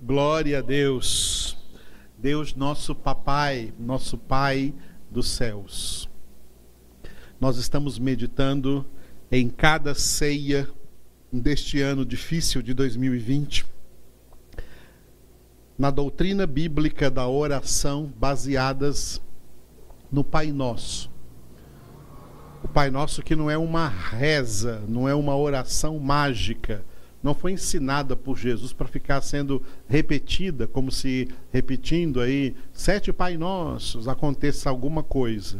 Glória a Deus. Deus, nosso papai, nosso pai dos céus. Nós estamos meditando em cada ceia deste ano difícil de 2020 na doutrina bíblica da oração baseadas no Pai Nosso. O Pai Nosso que não é uma reza, não é uma oração mágica, não foi ensinada por Jesus para ficar sendo repetida, como se repetindo aí sete Pai Nossos aconteça alguma coisa.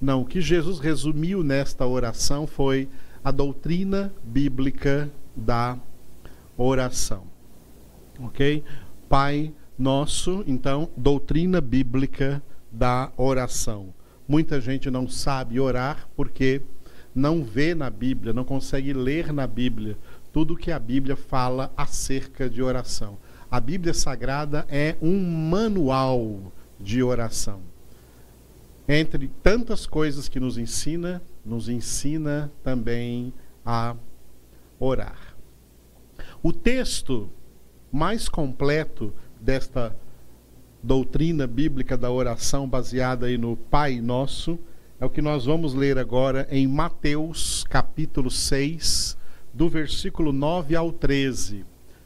Não, o que Jesus resumiu nesta oração foi a doutrina bíblica da oração. Ok? Pai Nosso, então, doutrina bíblica da oração. Muita gente não sabe orar porque não vê na Bíblia, não consegue ler na Bíblia tudo que a Bíblia fala acerca de oração. A Bíblia Sagrada é um manual de oração. Entre tantas coisas que nos ensina, nos ensina também a orar. O texto mais completo desta doutrina bíblica da oração baseada aí no Pai Nosso é o que nós vamos ler agora em Mateus capítulo 6, do versículo 9 ao 13.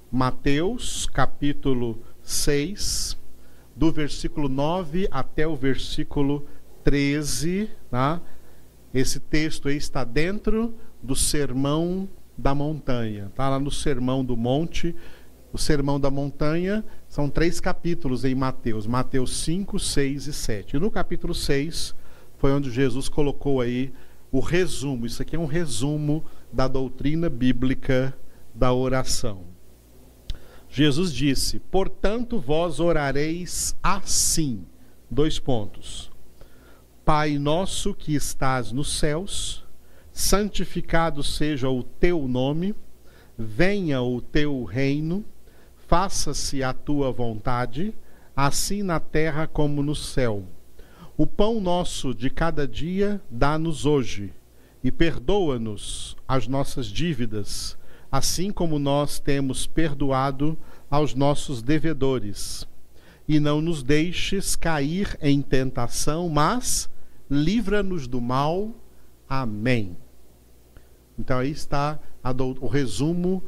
Mateus, capítulo 6, do versículo 9 até o versículo 13. Tá? Esse texto aí está dentro do Sermão da Montanha. Está lá no Sermão do Monte. O Sermão da Montanha são três capítulos em Mateus: Mateus 5, 6 e 7. E no capítulo 6 foi onde Jesus colocou aí o resumo. Isso aqui é um resumo da doutrina bíblica da oração. Jesus disse: Portanto, vós orareis assim. Dois pontos. Pai nosso que estás nos céus, santificado seja o teu nome, venha o teu reino, faça-se a tua vontade, assim na terra como no céu. O pão nosso de cada dia dá-nos hoje e perdoa-nos as nossas dívidas, assim como nós temos perdoado aos nossos devedores. E não nos deixes cair em tentação, mas livra-nos do mal. Amém. Então aí está o resumo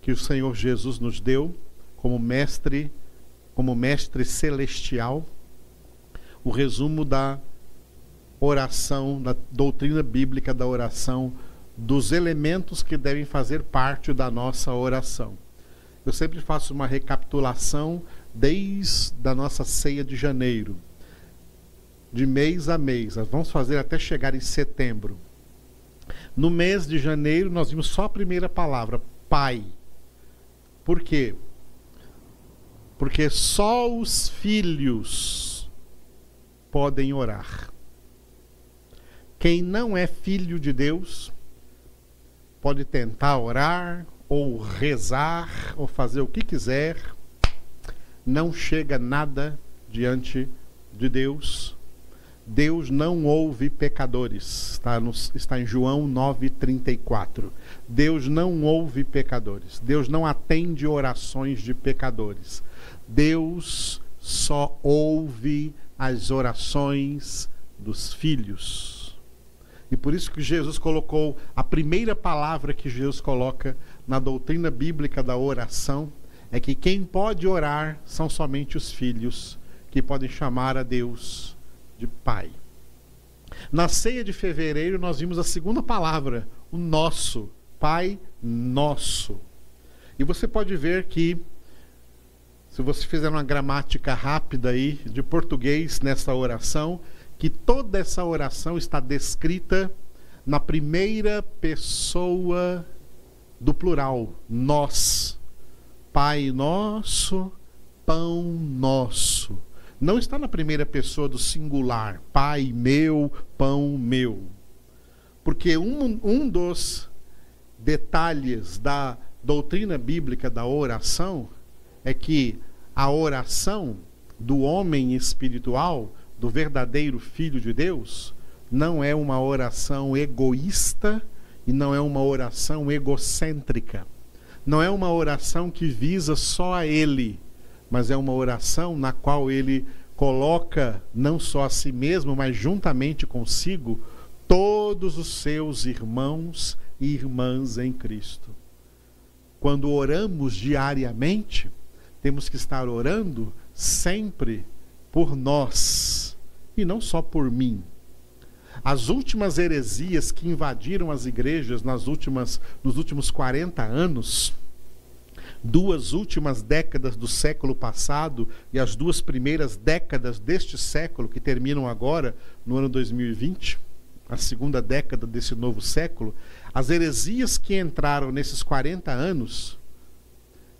que o Senhor Jesus nos deu como mestre, como mestre celestial, o resumo da oração, da doutrina bíblica da oração, dos elementos que devem fazer parte da nossa oração. Eu sempre faço uma recapitulação desde a nossa ceia de janeiro, de mês a mês. Vamos fazer até chegar em setembro. No mês de janeiro, nós vimos só a primeira palavra, Pai. Por quê? Porque só os filhos podem orar. Quem não é filho de Deus pode tentar orar ou rezar ou fazer o que quiser, não chega nada diante de Deus. Deus não ouve pecadores. Está, no, está em João 9,34. Deus não ouve pecadores. Deus não atende orações de pecadores. Deus só ouve as orações dos filhos. E por isso que Jesus colocou a primeira palavra que Jesus coloca na doutrina bíblica da oração é que quem pode orar são somente os filhos que podem chamar a Deus de Pai. Na ceia de fevereiro nós vimos a segunda palavra, o nosso, Pai nosso. E você pode ver que se você fizer uma gramática rápida aí de português nessa oração, que toda essa oração está descrita na primeira pessoa do plural, nós. Pai nosso, pão nosso. Não está na primeira pessoa do singular, Pai meu, pão meu. Porque um, um dos detalhes da doutrina bíblica da oração é que a oração do homem espiritual do verdadeiro Filho de Deus não é uma oração egoísta e não é uma oração egocêntrica. não é uma oração que visa só a ele, mas é uma oração na qual ele coloca não só a si mesmo, mas juntamente consigo todos os seus irmãos e irmãs em Cristo. Quando oramos diariamente, temos que estar orando sempre por nós e não só por mim. As últimas heresias que invadiram as igrejas nas últimas, nos últimos 40 anos, duas últimas décadas do século passado e as duas primeiras décadas deste século, que terminam agora, no ano 2020, a segunda década desse novo século, as heresias que entraram nesses 40 anos,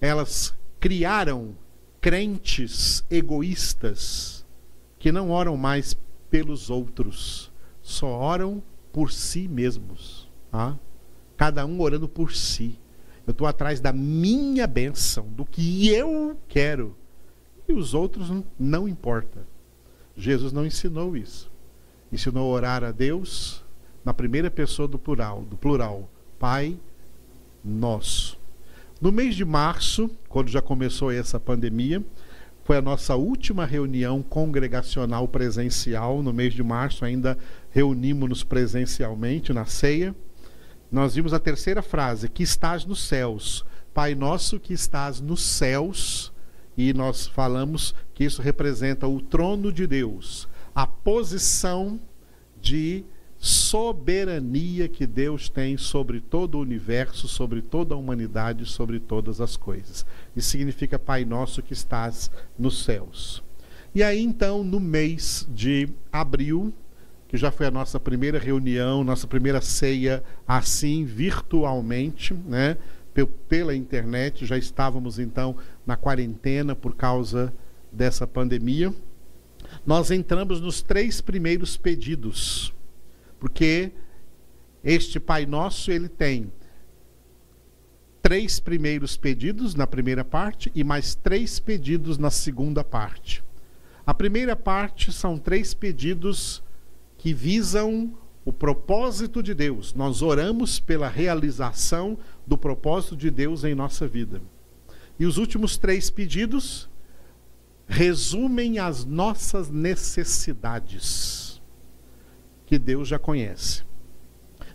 elas criaram crentes egoístas que não oram mais pelos outros, só oram por si mesmos. Tá? Cada um orando por si. Eu estou atrás da minha bênção, do que eu quero. E os outros não, não importa. Jesus não ensinou isso. Ensinou a orar a Deus na primeira pessoa do plural, do plural, Pai nosso. No mês de março, quando já começou essa pandemia, foi a nossa última reunião congregacional presencial. No mês de março ainda reunimos-nos presencialmente na ceia. Nós vimos a terceira frase, que estás nos céus. Pai nosso que estás nos céus. E nós falamos que isso representa o trono de Deus, a posição de soberania que Deus tem sobre todo o universo, sobre toda a humanidade, sobre todas as coisas. Isso significa Pai Nosso que estás nos céus. E aí então, no mês de abril, que já foi a nossa primeira reunião, nossa primeira ceia assim virtualmente, né? Pela internet, já estávamos então na quarentena por causa dessa pandemia. Nós entramos nos três primeiros pedidos porque este Pai Nosso, ele tem três primeiros pedidos na primeira parte e mais três pedidos na segunda parte. A primeira parte são três pedidos que visam o propósito de Deus. Nós oramos pela realização do propósito de Deus em nossa vida. E os últimos três pedidos resumem as nossas necessidades que Deus já conhece.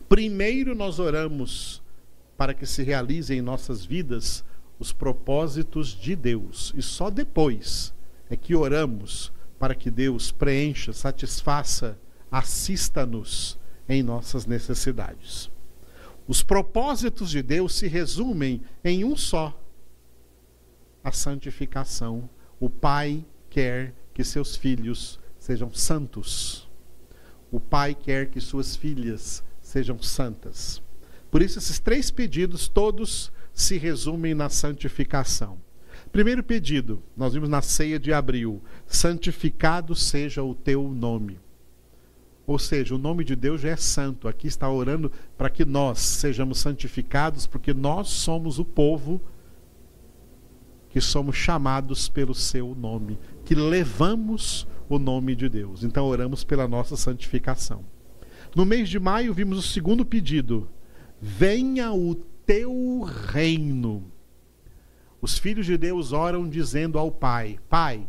Primeiro nós oramos para que se realizem em nossas vidas os propósitos de Deus, e só depois é que oramos para que Deus preencha, satisfaça, assista-nos em nossas necessidades. Os propósitos de Deus se resumem em um só: a santificação. O Pai quer que seus filhos sejam santos. O pai quer que suas filhas sejam santas. Por isso, esses três pedidos todos se resumem na santificação. Primeiro pedido, nós vimos na ceia de abril: santificado seja o teu nome. Ou seja, o nome de Deus já é santo. Aqui está orando para que nós sejamos santificados, porque nós somos o povo que somos chamados pelo seu nome, que levamos o nome de Deus. Então oramos pela nossa santificação. No mês de maio vimos o segundo pedido: venha o teu reino. Os filhos de Deus oram dizendo ao Pai: Pai,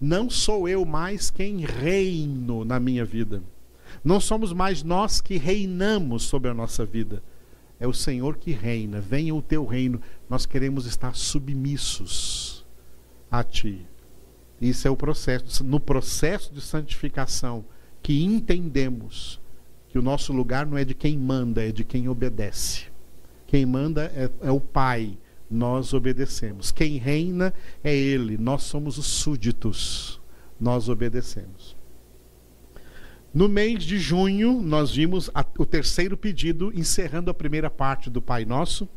não sou eu mais quem reino na minha vida. Não somos mais nós que reinamos sobre a nossa vida. É o Senhor que reina. Venha o teu reino. Nós queremos estar submissos a ti. Isso é o processo. No processo de santificação, que entendemos que o nosso lugar não é de quem manda, é de quem obedece. Quem manda é, é o Pai, nós obedecemos. Quem reina é Ele, nós somos os súditos, nós obedecemos. No mês de junho, nós vimos a, o terceiro pedido, encerrando a primeira parte do Pai Nosso.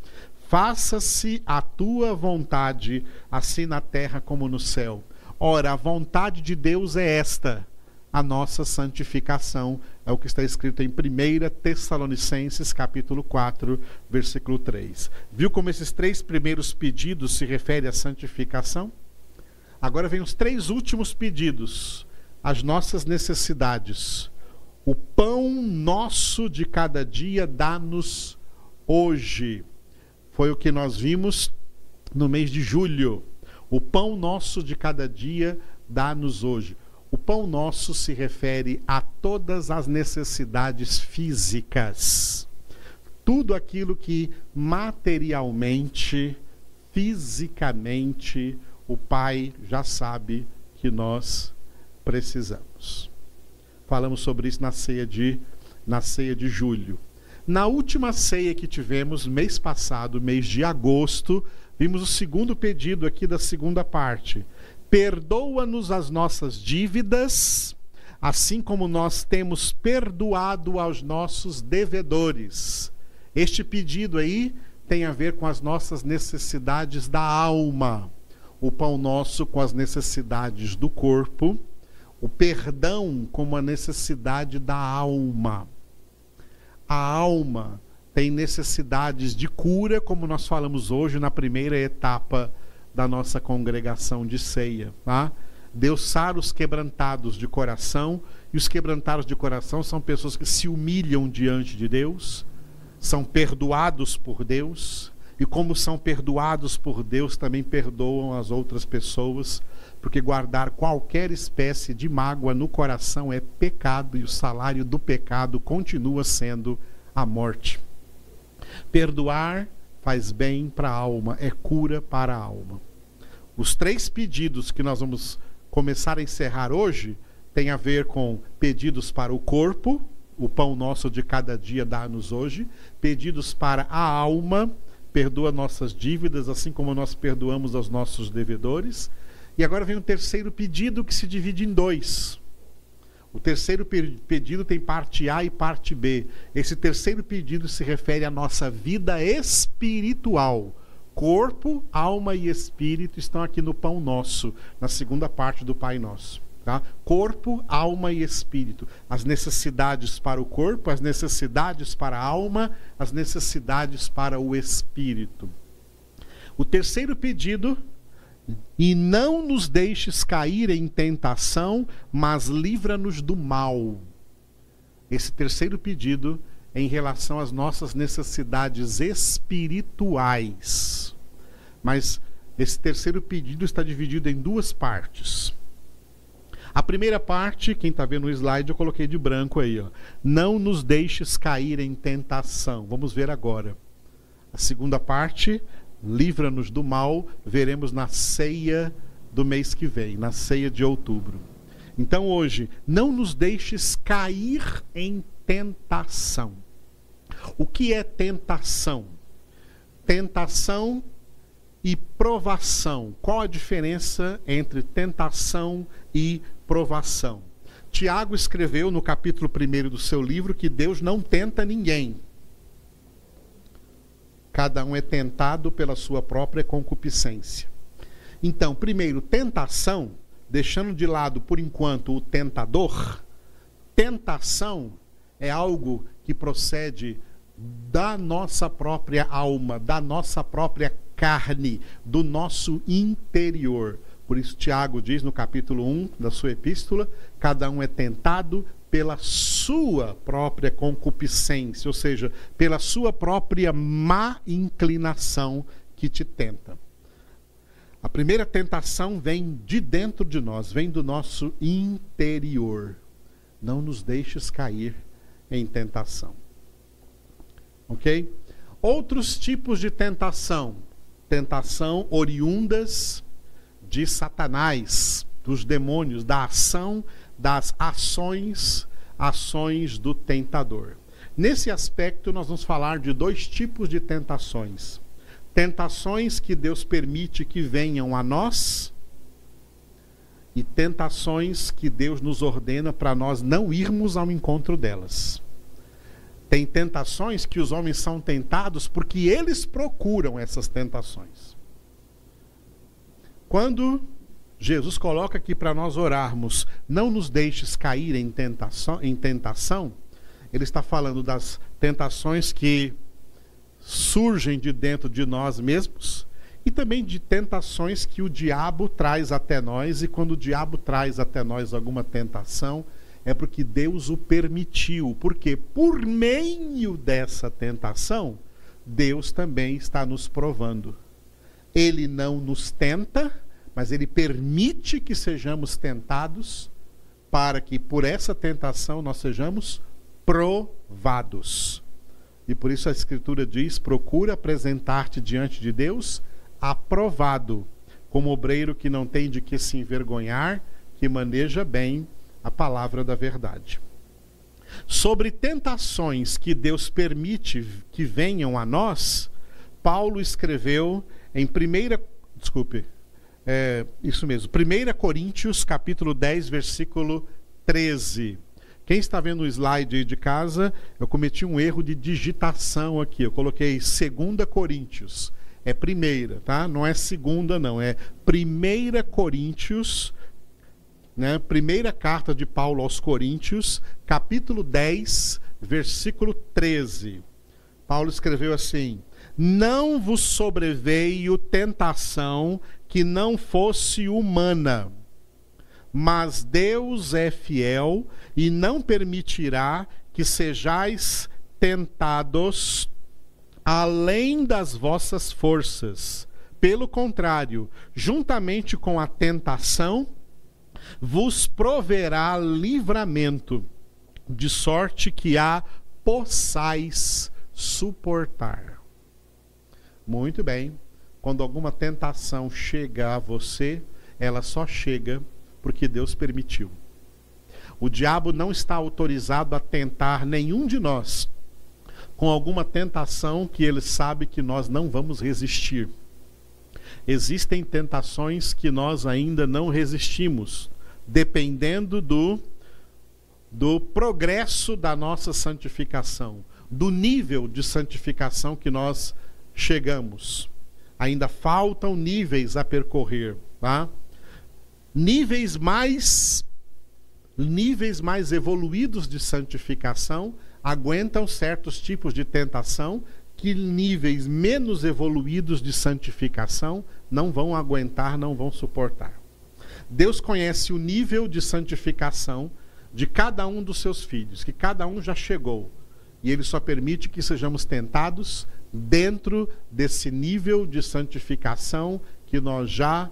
Faça-se a tua vontade, assim na terra como no céu. Ora, a vontade de Deus é esta, a nossa santificação. É o que está escrito em 1 Tessalonicenses, capítulo 4, versículo 3. Viu como esses três primeiros pedidos se referem à santificação? Agora vem os três últimos pedidos, as nossas necessidades. O pão nosso de cada dia dá-nos hoje foi o que nós vimos no mês de julho. O pão nosso de cada dia dá-nos hoje. O pão nosso se refere a todas as necessidades físicas. Tudo aquilo que materialmente, fisicamente, o Pai já sabe que nós precisamos. Falamos sobre isso na ceia de, na ceia de julho. Na última ceia que tivemos, mês passado, mês de agosto, vimos o segundo pedido aqui da segunda parte perdoa-nos as nossas dívidas, assim como nós temos perdoado aos nossos devedores. Este pedido aí tem a ver com as nossas necessidades da alma, o pão nosso com as necessidades do corpo, o perdão como a necessidade da alma. A alma tem necessidades de cura, como nós falamos hoje na primeira etapa da nossa congregação de ceia. Tá? Deus sara os quebrantados de coração, e os quebrantados de coração são pessoas que se humilham diante de Deus, são perdoados por Deus, e como são perdoados por Deus, também perdoam as outras pessoas, porque guardar qualquer espécie de mágoa no coração é pecado, e o salário do pecado continua sendo a morte. Perdoar faz bem para a alma, é cura para a alma. Os três pedidos que nós vamos começar a encerrar hoje têm a ver com pedidos para o corpo, o pão nosso de cada dia dá-nos hoje, pedidos para a alma, perdoa nossas dívidas, assim como nós perdoamos aos nossos devedores. E agora vem o terceiro pedido que se divide em dois. O terceiro pedido tem parte A e parte B. Esse terceiro pedido se refere à nossa vida espiritual. Corpo, alma e espírito estão aqui no pão nosso, na segunda parte do Pai Nosso. Tá? Corpo, alma e espírito. As necessidades para o corpo, as necessidades para a alma, as necessidades para o espírito. O terceiro pedido e não nos deixes cair em tentação, mas livra-nos do mal. Esse terceiro pedido é em relação às nossas necessidades espirituais. Mas esse terceiro pedido está dividido em duas partes. A primeira parte, quem está vendo o slide, eu coloquei de branco aí. Ó. Não nos deixes cair em tentação. Vamos ver agora. A segunda parte, livra-nos do mal, veremos na ceia do mês que vem, na ceia de outubro. Então hoje, não nos deixes cair em tentação. O que é tentação? Tentação e provação. Qual a diferença entre tentação e provação? Tiago escreveu no capítulo 1 do seu livro que Deus não tenta ninguém. Cada um é tentado pela sua própria concupiscência. Então, primeiro, tentação, deixando de lado por enquanto o tentador, tentação é algo que procede da nossa própria alma, da nossa própria carne, do nosso interior. Por isso, Tiago diz no capítulo 1 da sua epístola: cada um é tentado pela sua própria concupiscência, ou seja, pela sua própria má inclinação que te tenta. A primeira tentação vem de dentro de nós, vem do nosso interior. Não nos deixes cair em tentação. Ok? Outros tipos de tentação. Tentação oriundas de Satanás, dos demônios, da ação das ações, ações do tentador. Nesse aspecto, nós vamos falar de dois tipos de tentações: tentações que Deus permite que venham a nós e tentações que Deus nos ordena para nós não irmos ao encontro delas. Tem tentações que os homens são tentados porque eles procuram essas tentações. Quando Jesus coloca aqui para nós orarmos, não nos deixes cair em tentação, em tentação. Ele está falando das tentações que surgem de dentro de nós mesmos e também de tentações que o diabo traz até nós. E quando o diabo traz até nós alguma tentação, é porque Deus o permitiu. Porque por meio dessa tentação, Deus também está nos provando. Ele não nos tenta, mas ele permite que sejamos tentados para que por essa tentação nós sejamos provados. E por isso a Escritura diz: procura apresentar-te diante de Deus aprovado, como obreiro que não tem de que se envergonhar, que maneja bem a palavra da verdade. Sobre tentações que Deus permite que venham a nós, Paulo escreveu em primeira, desculpe, é, isso mesmo, 1 Coríntios, capítulo 10, versículo 13. Quem está vendo o slide de casa, eu cometi um erro de digitação aqui. Eu coloquei 2 Coríntios. É primeira, tá? Não é segunda, não. É 1 Coríntios, né? primeira carta de Paulo aos Coríntios, capítulo 10, versículo 13. Paulo escreveu assim: Não vos sobreveio tentação que não fosse humana, mas Deus é fiel e não permitirá que sejais tentados além das vossas forças. Pelo contrário, juntamente com a tentação, vos proverá livramento, de sorte que a possais suportar. Muito bem. Quando alguma tentação chega a você, ela só chega porque Deus permitiu. O diabo não está autorizado a tentar nenhum de nós com alguma tentação que ele sabe que nós não vamos resistir. Existem tentações que nós ainda não resistimos, dependendo do do progresso da nossa santificação, do nível de santificação que nós chegamos. Ainda faltam níveis a percorrer, tá? Níveis mais níveis mais evoluídos de santificação aguentam certos tipos de tentação que níveis menos evoluídos de santificação não vão aguentar, não vão suportar. Deus conhece o nível de santificação de cada um dos seus filhos, que cada um já chegou. E ele só permite que sejamos tentados dentro desse nível de santificação que nós já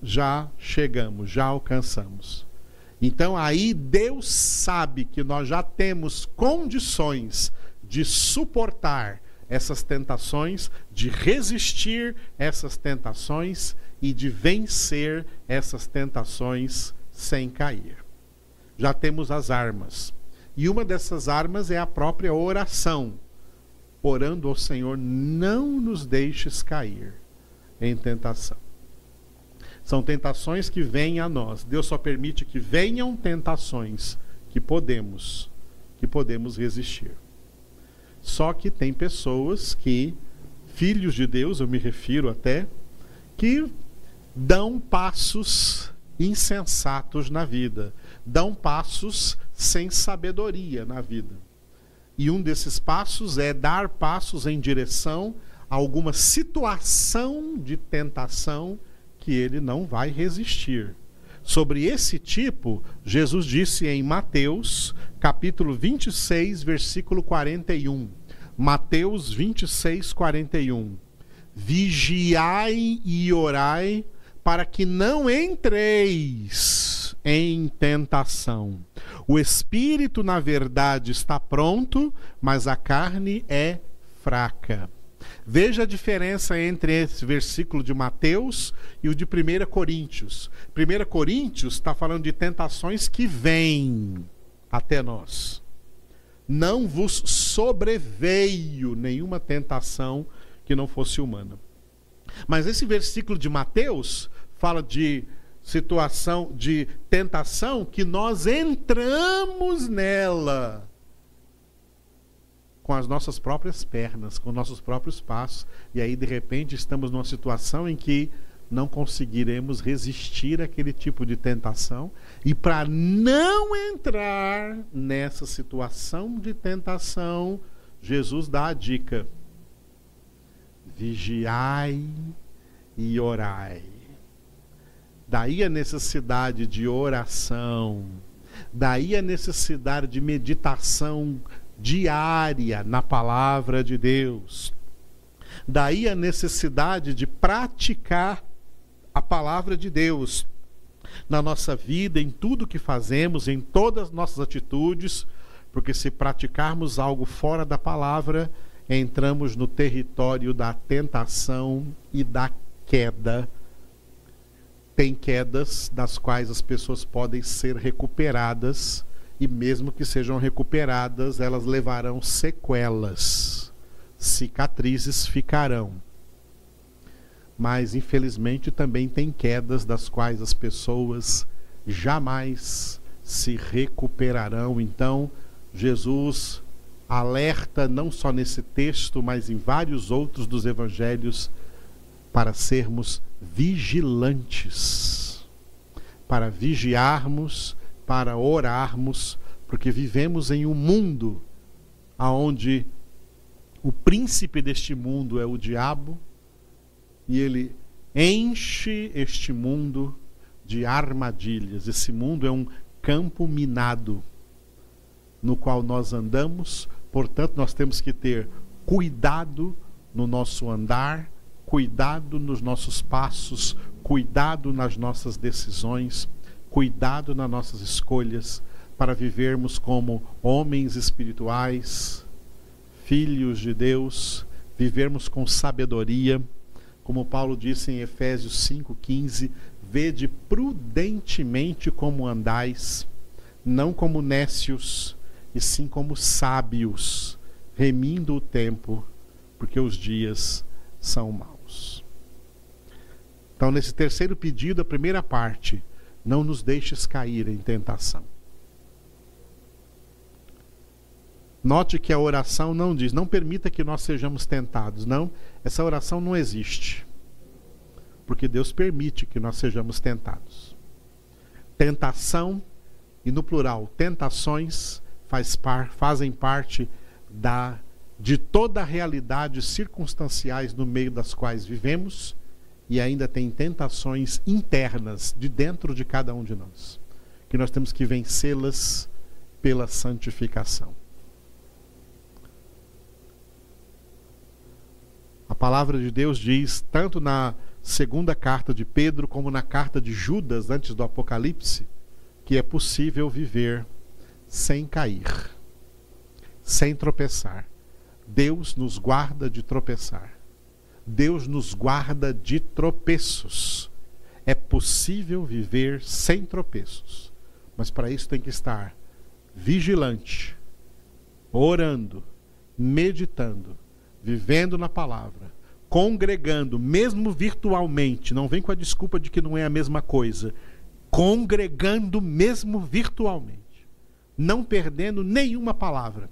já chegamos, já alcançamos. Então aí Deus sabe que nós já temos condições de suportar essas tentações, de resistir essas tentações e de vencer essas tentações sem cair. Já temos as armas. E uma dessas armas é a própria oração. Orando ao Senhor, não nos deixes cair em tentação. São tentações que vêm a nós. Deus só permite que venham tentações que podemos, que podemos resistir. Só que tem pessoas que, filhos de Deus, eu me refiro até, que dão passos insensatos na vida, dão passos sem sabedoria na vida. E um desses passos é dar passos em direção a alguma situação de tentação que ele não vai resistir. Sobre esse tipo, Jesus disse em Mateus, capítulo 26, versículo 41. Mateus 26, 41. Vigiai e orai para que não entreis em tentação. O espírito, na verdade, está pronto, mas a carne é fraca. Veja a diferença entre esse versículo de Mateus e o de 1 Coríntios. 1 Coríntios está falando de tentações que vêm até nós. Não vos sobreveio nenhuma tentação que não fosse humana. Mas esse versículo de Mateus fala de situação de tentação que nós entramos nela com as nossas próprias pernas, com nossos próprios passos, e aí de repente estamos numa situação em que não conseguiremos resistir àquele tipo de tentação, e para não entrar nessa situação de tentação, Jesus dá a dica: vigiai e orai. Daí a necessidade de oração, daí a necessidade de meditação diária na palavra de Deus. Daí a necessidade de praticar a palavra de Deus na nossa vida, em tudo que fazemos, em todas as nossas atitudes, porque se praticarmos algo fora da palavra, entramos no território da tentação e da queda. Tem quedas das quais as pessoas podem ser recuperadas, e mesmo que sejam recuperadas, elas levarão sequelas, cicatrizes ficarão. Mas infelizmente também tem quedas das quais as pessoas jamais se recuperarão. Então, Jesus alerta não só nesse texto, mas em vários outros dos evangelhos para sermos vigilantes, para vigiarmos, para orarmos, porque vivemos em um mundo aonde o príncipe deste mundo é o diabo e ele enche este mundo de armadilhas. Esse mundo é um campo minado no qual nós andamos, portanto, nós temos que ter cuidado no nosso andar, cuidado nos nossos passos, cuidado nas nossas decisões, cuidado nas nossas escolhas, para vivermos como homens espirituais, filhos de Deus, vivermos com sabedoria, como Paulo disse em Efésios 5,15: Vede prudentemente como andais, não como nécios, e sim como sábios, remindo o tempo, porque os dias são maus. Então, nesse terceiro pedido, a primeira parte, não nos deixes cair em tentação. Note que a oração não diz, não permita que nós sejamos tentados. Não, essa oração não existe. Porque Deus permite que nós sejamos tentados. Tentação, e no plural, tentações, faz par, fazem parte da de toda a realidade circunstanciais no meio das quais vivemos e ainda tem tentações internas de dentro de cada um de nós, que nós temos que vencê-las pela santificação. A palavra de Deus diz, tanto na segunda carta de Pedro como na carta de Judas antes do Apocalipse, que é possível viver sem cair, sem tropeçar. Deus nos guarda de tropeçar. Deus nos guarda de tropeços. É possível viver sem tropeços, mas para isso tem que estar vigilante, orando, meditando, vivendo na palavra, congregando, mesmo virtualmente. Não vem com a desculpa de que não é a mesma coisa. Congregando mesmo virtualmente não perdendo nenhuma palavra.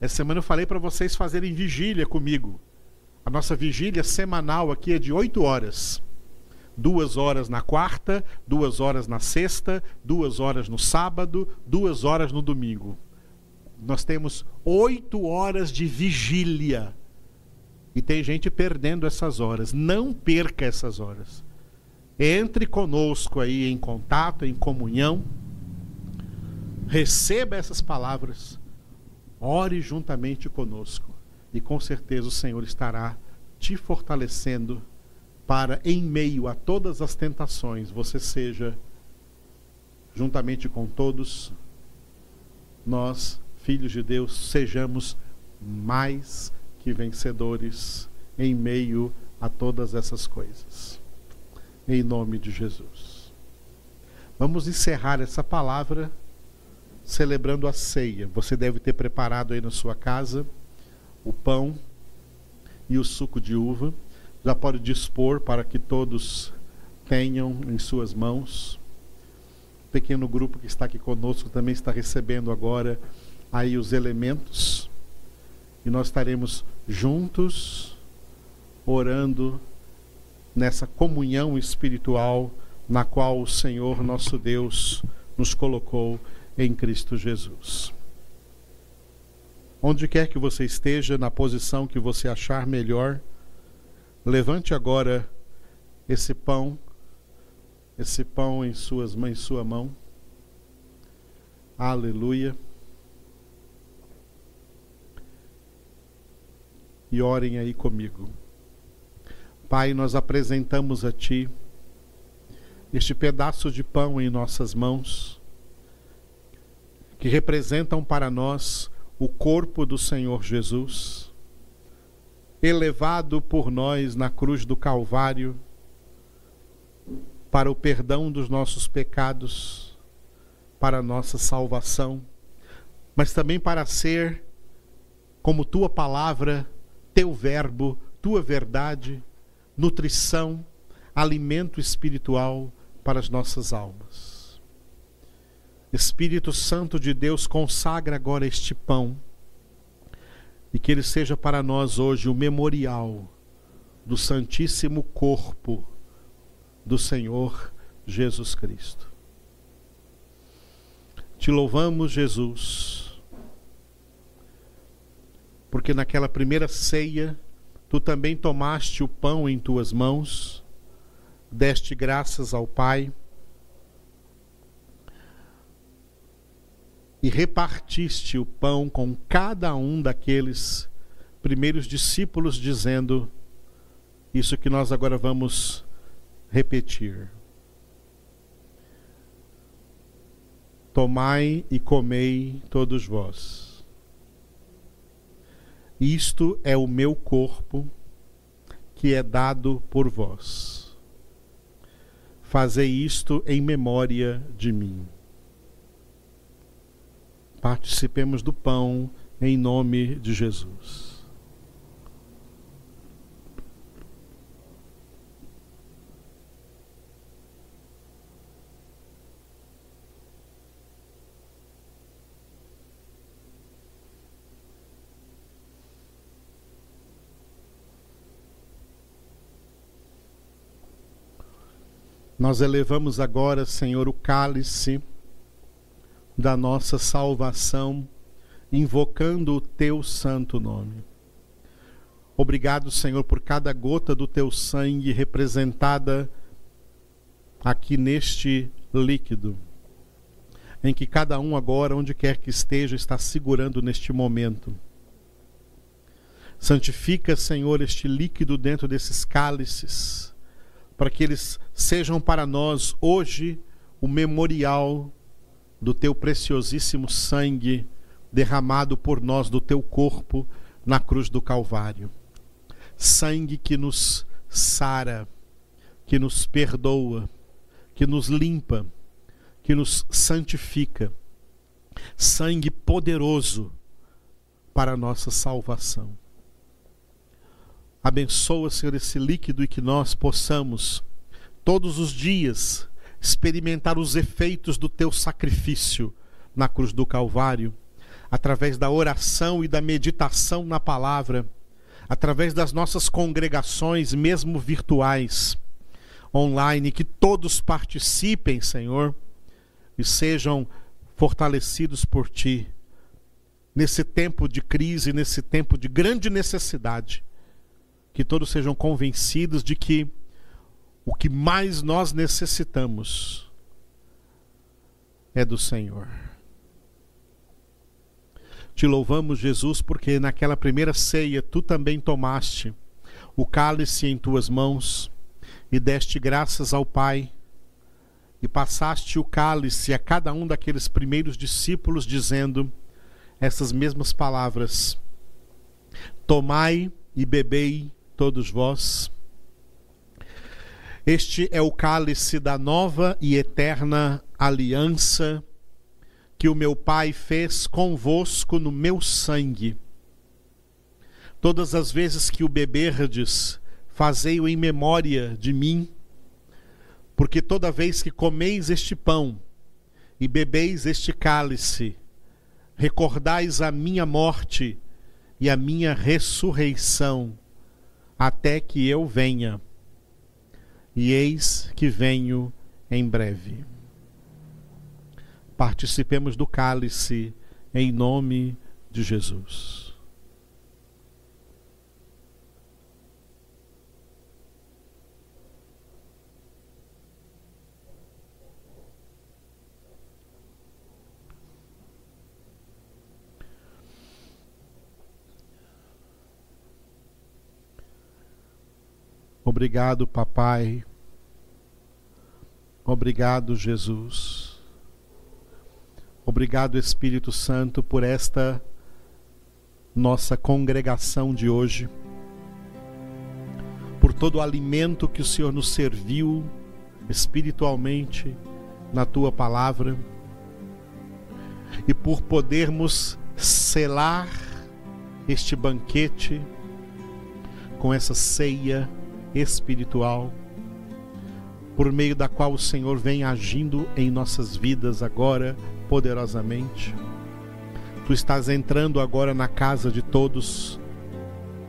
Essa semana eu falei para vocês fazerem vigília comigo. A nossa vigília semanal aqui é de oito horas. Duas horas na quarta, duas horas na sexta, duas horas no sábado, duas horas no domingo. Nós temos oito horas de vigília. E tem gente perdendo essas horas. Não perca essas horas. Entre conosco aí em contato, em comunhão receba essas palavras, ore juntamente conosco e com certeza o Senhor estará te fortalecendo para, em meio a todas as tentações, você seja, juntamente com todos, nós, filhos de Deus, sejamos mais que vencedores em meio a todas essas coisas. Em nome de Jesus. Vamos encerrar essa palavra celebrando a ceia. Você deve ter preparado aí na sua casa o pão e o suco de uva. Já pode dispor para que todos tenham em suas mãos. O pequeno grupo que está aqui conosco também está recebendo agora aí os elementos. E nós estaremos juntos orando nessa comunhão espiritual na qual o Senhor nosso Deus nos colocou em Cristo Jesus. Onde quer que você esteja, na posição que você achar melhor, levante agora esse pão, esse pão em suas mãos, sua mão. Aleluia. E orem aí comigo. Pai, nós apresentamos a Ti este pedaço de pão em nossas mãos, que representam para nós o corpo do Senhor Jesus, elevado por nós na cruz do Calvário, para o perdão dos nossos pecados, para a nossa salvação, mas também para ser, como tua palavra, teu verbo, tua verdade, nutrição, alimento espiritual para as nossas almas. Espírito Santo de Deus, consagra agora este pão e que ele seja para nós hoje o memorial do Santíssimo Corpo do Senhor Jesus Cristo. Te louvamos, Jesus, porque naquela primeira ceia tu também tomaste o pão em tuas mãos deste graças ao Pai e repartiste o pão com cada um daqueles primeiros discípulos, dizendo isso que nós agora vamos repetir. Tomai e comei todos vós. Isto é o meu corpo que é dado por vós. Fazei isto em memória de mim. Participemos do pão em nome de Jesus. Nós elevamos agora, Senhor, o cálice da nossa salvação, invocando o teu santo nome. Obrigado, Senhor, por cada gota do teu sangue representada aqui neste líquido, em que cada um agora, onde quer que esteja, está segurando neste momento. Santifica, Senhor, este líquido dentro desses cálices para que eles sejam para nós hoje o memorial do teu preciosíssimo sangue derramado por nós do teu corpo na cruz do Calvário. Sangue que nos sara, que nos perdoa, que nos limpa, que nos santifica. Sangue poderoso para a nossa salvação. Abençoa, Senhor, esse líquido e que nós possamos, todos os dias, experimentar os efeitos do teu sacrifício na cruz do Calvário, através da oração e da meditação na palavra, através das nossas congregações, mesmo virtuais, online, que todos participem, Senhor, e sejam fortalecidos por Ti, nesse tempo de crise, nesse tempo de grande necessidade que todos sejam convencidos de que o que mais nós necessitamos é do Senhor. Te louvamos, Jesus, porque naquela primeira ceia tu também tomaste o cálice em tuas mãos e deste graças ao Pai e passaste o cálice a cada um daqueles primeiros discípulos, dizendo essas mesmas palavras: Tomai e bebei todos vós. Este é o cálice da nova e eterna aliança que o meu Pai fez convosco no meu sangue. Todas as vezes que o beberdes, fazei-o em memória de mim, porque toda vez que comeis este pão e bebeis este cálice, recordais a minha morte e a minha ressurreição até que eu venha. E eis que venho em breve. Participemos do cálice em nome de Jesus. Obrigado, papai. Obrigado, Jesus. Obrigado, Espírito Santo, por esta nossa congregação de hoje, por todo o alimento que o Senhor nos serviu espiritualmente na tua palavra e por podermos selar este banquete com essa ceia espiritual por meio da qual o Senhor vem agindo em nossas vidas agora poderosamente. Tu estás entrando agora na casa de todos,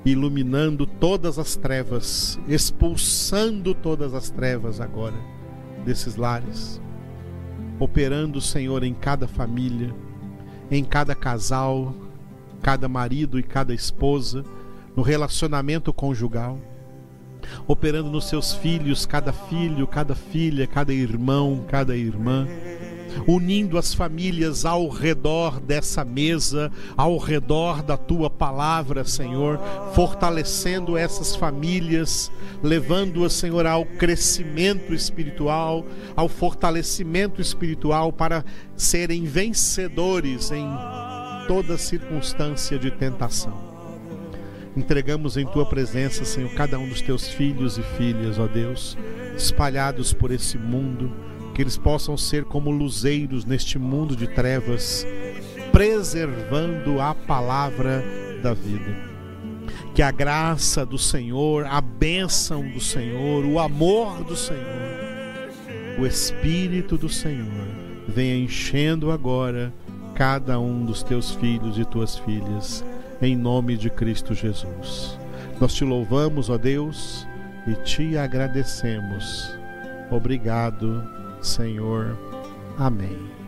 iluminando todas as trevas, expulsando todas as trevas agora desses lares, operando, Senhor, em cada família, em cada casal, cada marido e cada esposa, no relacionamento conjugal, operando nos seus filhos, cada filho, cada filha, cada irmão, cada irmã unindo as famílias ao redor dessa mesa, ao redor da tua palavra, Senhor, fortalecendo essas famílias, levando-as, Senhor, ao crescimento espiritual, ao fortalecimento espiritual para serem vencedores em toda circunstância de tentação. Entregamos em tua presença, Senhor, cada um dos teus filhos e filhas, ó Deus, espalhados por esse mundo que eles possam ser como luzeiros neste mundo de trevas, preservando a palavra da vida. Que a graça do Senhor, a bênção do Senhor, o amor do Senhor, o Espírito do Senhor venha enchendo agora cada um dos teus filhos e tuas filhas, em nome de Cristo Jesus. Nós te louvamos, ó Deus, e te agradecemos. Obrigado Senhor. Amém.